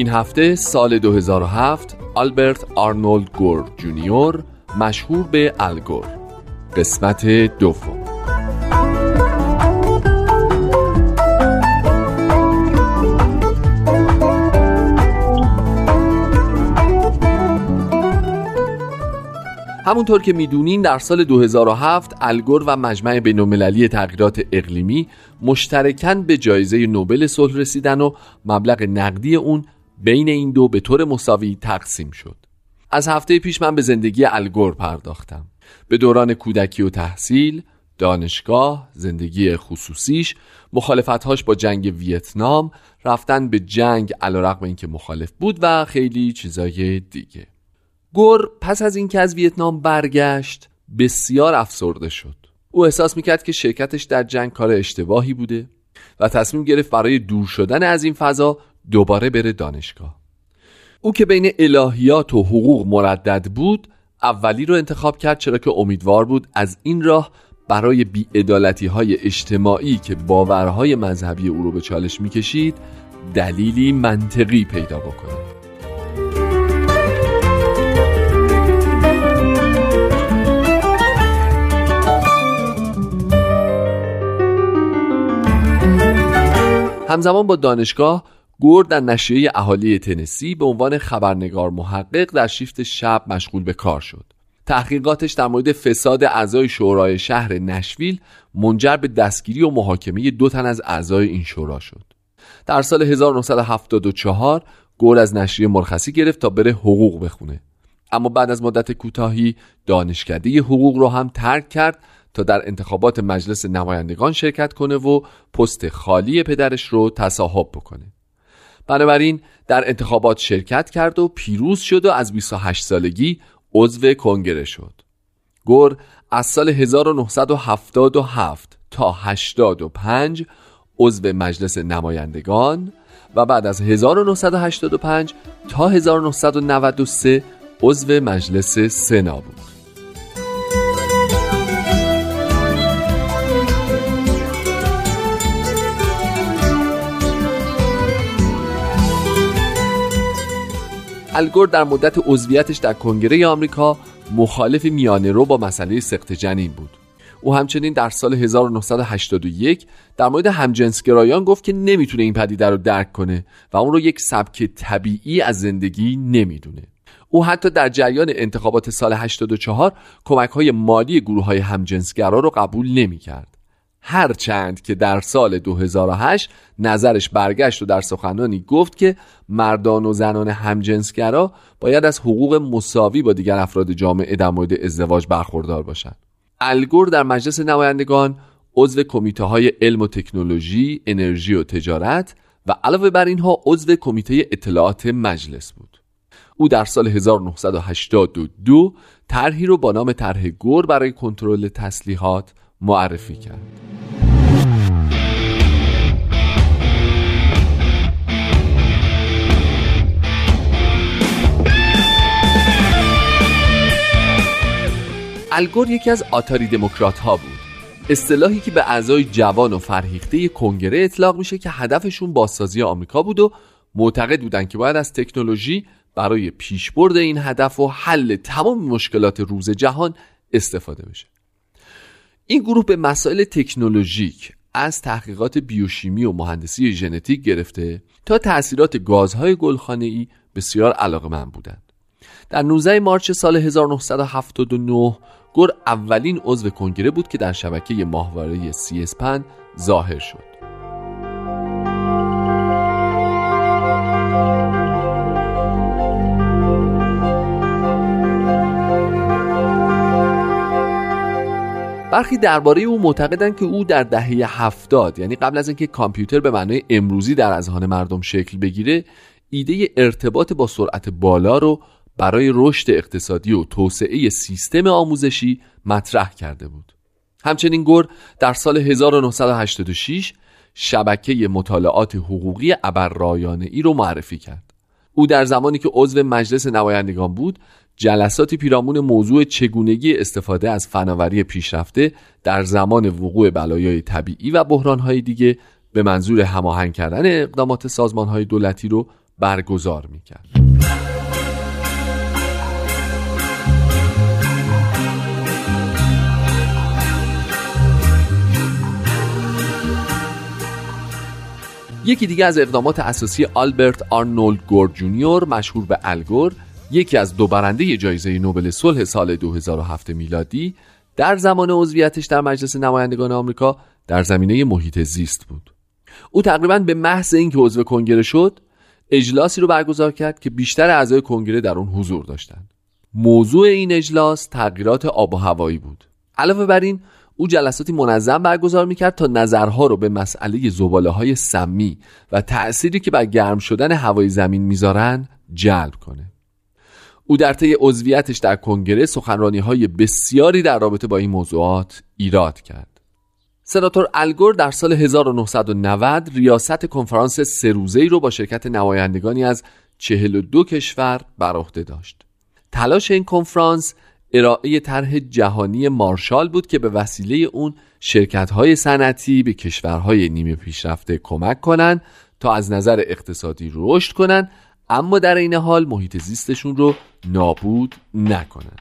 این هفته سال 2007 آلبرت آرنولد گور جونیور مشهور به الگور. قسمت دوم. همونطور که می‌دونین در سال 2007 الگور و مجمع بینالمللی تغییرات اقلیمی مشترکاً به جایزه نوبل صلح رسیدن و مبلغ نقدی اون بین این دو به طور مساوی تقسیم شد. از هفته پیش من به زندگی الگور پرداختم. به دوران کودکی و تحصیل دانشگاه زندگی خصوصیش مخالفتهاش با جنگ ویتنام رفتن به جنگ علیرغم اینکه مخالف بود و خیلی چیزای دیگه. گور پس از اینکه از ویتنام برگشت بسیار افسرده شد. او احساس می‌کرد که شرکتش در جنگ کار اشتباهی بوده و تصمیم گرفت برای دور شدن از این فضا دوباره بره دانشگاه. او که بین الهیات و حقوق مردد بود اولی رو انتخاب کرد چرا که امیدوار بود از این راه برای بیعدالتی های اجتماعی که باورهای مذهبی او رو به چالش می‌کشید دلیلی منطقی پیدا بکنه. همزمان با دانشگاه گور در نشریه اهالی تنسی به عنوان خبرنگار محقق در شیفت شب مشغول به کار شد. تحقیقاتش در مورد فساد اعضای شورای شهر نشویل منجر به دستگیری و محاکمه دو تن از اعضای این شورا شد. در سال 1974 گور از نشریه مرخصی گرفت تا بره حقوق بخونه. اما بعد از مدت کوتاهی دانشکده حقوق رو هم ترک کرد تا در انتخابات مجلس نمایندگان شرکت کنه و پست خالی پدرش رو تصاحب بکنه. بنابراین در انتخابات شرکت کرد و پیروز شد و از 28 سالگی عضو کنگره شد. گور از سال 1977 تا 85 عضو مجلس نمایندگان و بعد از 1985 تا 1993 عضو مجلس سنا بود. الگور در مدت عضویتش در کنگره آمریکا مخالف میانه رو با مسئله سخت جنین بود. او همچنین در سال 1981 در مورد همجنسگرایان گفت که نمی‌تونه این پدیده رو درک کنه و اون رو یک سبک طبیعی از زندگی نمی‌دونه. او حتی در جریان انتخابات سال 84 کمک های مالی گروه های همجنسگرا رو قبول نمی کرد هرچند که در سال 2008 نظرش برگشت و در سخنانی گفت که مردان و زنان همجنسگرا باید از حقوق مساوی با دیگر افراد جامعه در مورد ازدواج برخوردار باشند. الگور در مجلس نمایندگان عضو کمیته های علم و تکنولوژی، انرژی و تجارت و علاوه بر اینها عضو کمیته اطلاعات مجلس بود. او در سال 1982 طرحی رو با نام طرح گور برای کنترل تسلیحات معرفی کرد. الگور یکی از آتاری دموکرات ها بود اصطلاحی که به اعضای جوان و فرهیخته کنگره اطلاق میشه که هدفشون بازسازی آمریکا بود و معتقد بودن که باید از تکنولوژی برای پیشبرد این هدف و حل تمام مشکلات روز جهان استفاده بشه این گروه به مسائل تکنولوژیک از تحقیقات بیوشیمی و مهندسی ژنتیک گرفته تا تأثیرات گازهای گلخانه‌ای بسیار علاقه من بودند. در 19 مارچ سال 1979 گور اولین عضو کنگره بود که در شبکه ماهواره سی اسپن ظاهر شد. برخی درباره او معتقدند که او در دهه هفتاد یعنی قبل از اینکه کامپیوتر به معنای امروزی در اذهان مردم شکل بگیره ایده ارتباط با سرعت بالا رو برای رشد اقتصادی و توسعه سیستم آموزشی مطرح کرده بود. همچنین گور در سال 1986 شبکه مطالعات حقوقی ابررایانه ای رو معرفی کرد. او در زمانی که عضو مجلس نمایندگان بود جلساتی پیرامون موضوع چگونگی استفاده از فناوری پیشرفته در زمان وقوع بلایای طبیعی و بحرانهای دیگه به منظور هماهنگ کردن اقدامات سازمانهای دولتی رو برگزار می‌کرد. یکی دیگه از اقدامات اساسی آلبرت آرنولد گور جونیور مشهور به الگور یکی از دو برنده جایزه نوبل صلح سال 2007 میلادی در زمان عضویتش در مجلس نمایندگان آمریکا در زمینه محیط زیست بود. او تقریبا به محض اینکه عضو کنگره شد اجلاسی رو برگزار کرد که بیشتر اعضای کنگره در اون حضور داشتند. موضوع این اجلاس تغییرات آب و هوایی بود. علاوه بر این او جلساتی منظم برگزار می‌کرد تا نظرها رو به مسئله زباله های سمی و تأثیری که بر گرم شدن هوای زمین می‌ذارن جلب کنه. او در طی عضویتش در کنگره سخنرانی های بسیاری در رابطه با این موضوعات ایراد کرد. سناتور الگور در سال 1990 ریاست کنفرانس سه روزه‌ای رو با شرکت نمایندگانی از 42 کشور بر عهده داشت. تلاش این کنفرانس ارائه طرح جهانی مارشال بود که به وسیله اون شرکت‌های صنعتی به کشورهای نیمه پیشرفته کمک کنند تا از نظر اقتصادی رشد کنند اما در این حال محیط زیستشون رو نابود نکنن.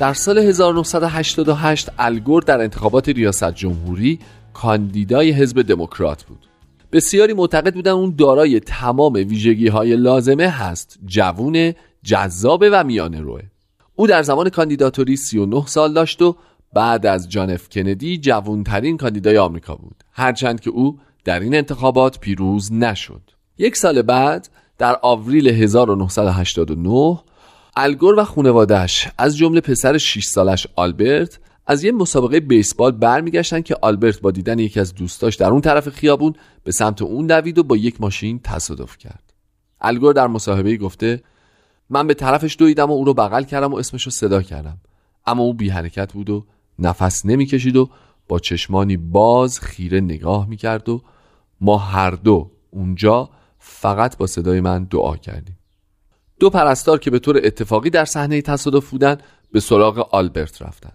در سال 1988 الگور در انتخابات ریاست جمهوری کاندیدای حزب دموکرات بود. بسیاری معتقد بودن اون دارای تمام ویژگی های لازمه هست. جوون جذابه و میانه روه. او در زمان کاندیداتوری 39 سال داشت و بعد از جان اف کندی جوانترین کاندیدای آمریکا بود. هرچند که او در این انتخابات پیروز نشد. یک سال بعد در آوریل 1989 الگور و خانوادش از جمله پسر 6 سالش آلبرت از یه مسابقه بیسبال برمیگشتن که آلبرت با دیدن یکی از دوستاش در اون طرف خیابون به سمت اون دوید و با یک ماشین تصادف کرد. الگور در مصاحبه گفته من به طرفش دویدم و او رو بغل کردم و اسمش رو صدا کردم. اما او بی حرکت بود و نفس نمی‌کشید و با چشمانی باز خیره نگاه می‌کرد و ما هر دو اونجا فقط با صدای من دعا کردیم. دو پرستار که به طور اتفاقی در صحنه تصادف بودن به سراغ آلبرت رفتن.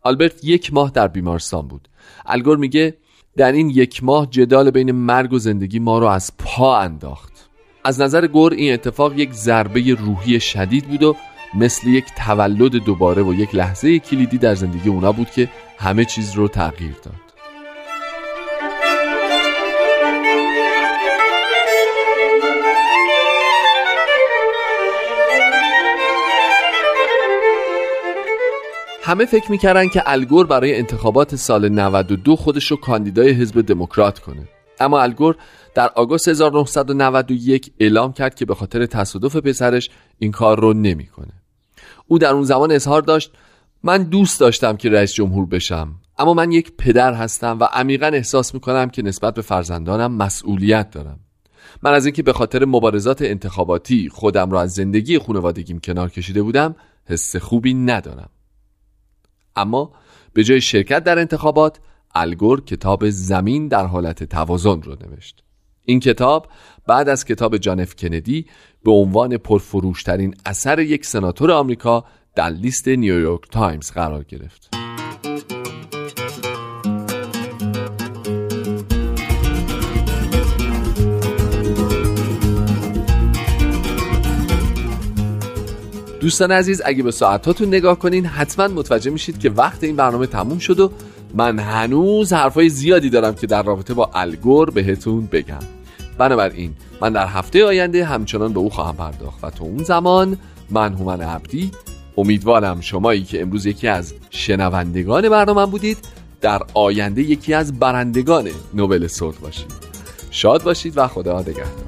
آلبرت یک ماه در بیمارستان بود. الگور میگه در این یک ماه جدال بین مرگ و زندگی ما رو از پا انداخت. از نظر گور این اتفاق یک ضربه روحی شدید بود و مثل یک تولد دوباره و یک لحظه کلیدی در زندگی اونا بود که همه چیز رو تغییر داد. همه فکر می‌کردن که الگور برای انتخابات سال 92 خودش رو کاندیدای حزب دموکرات کنه. اما الگور در آگوست 1991 اعلام کرد که به خاطر تصادف پسرش این کار رو نمی‌کنه. او در اون زمان اظهار داشت من دوست داشتم که رئیس جمهور بشم اما من یک پدر هستم و عمیقا احساس می‌کنم که نسبت به فرزندانم مسئولیت دارم من از اینکه به خاطر مبارزات انتخاباتی خودم را از زندگی خانوادگیم کنار کشیده بودم حس خوبی ندارم اما به جای شرکت در انتخابات الگور کتاب زمین در حالت توازن رو نوشت. این کتاب بعد از کتاب جانف کندی به عنوان پرفروشترین اثر یک سناتور آمریکا در لیست نیویورک تایمز قرار گرفت. دوستان عزیز اگه به ساعتاتون نگاه کنین حتما متوجه میشید که وقت این برنامه تموم شد و من هنوز حرفای زیادی دارم که در رابطه با الگور بهتون بگم. بنابراین من در هفته آینده همچنان به او خواهم پرداخت و تا اون زمان من هومن عبدی امیدوارم شمایی که امروز یکی از شنوندگان برنامه بودید در آینده یکی از برندگان نوبل صلح باشید. شاد باشید و خدا نگهدار.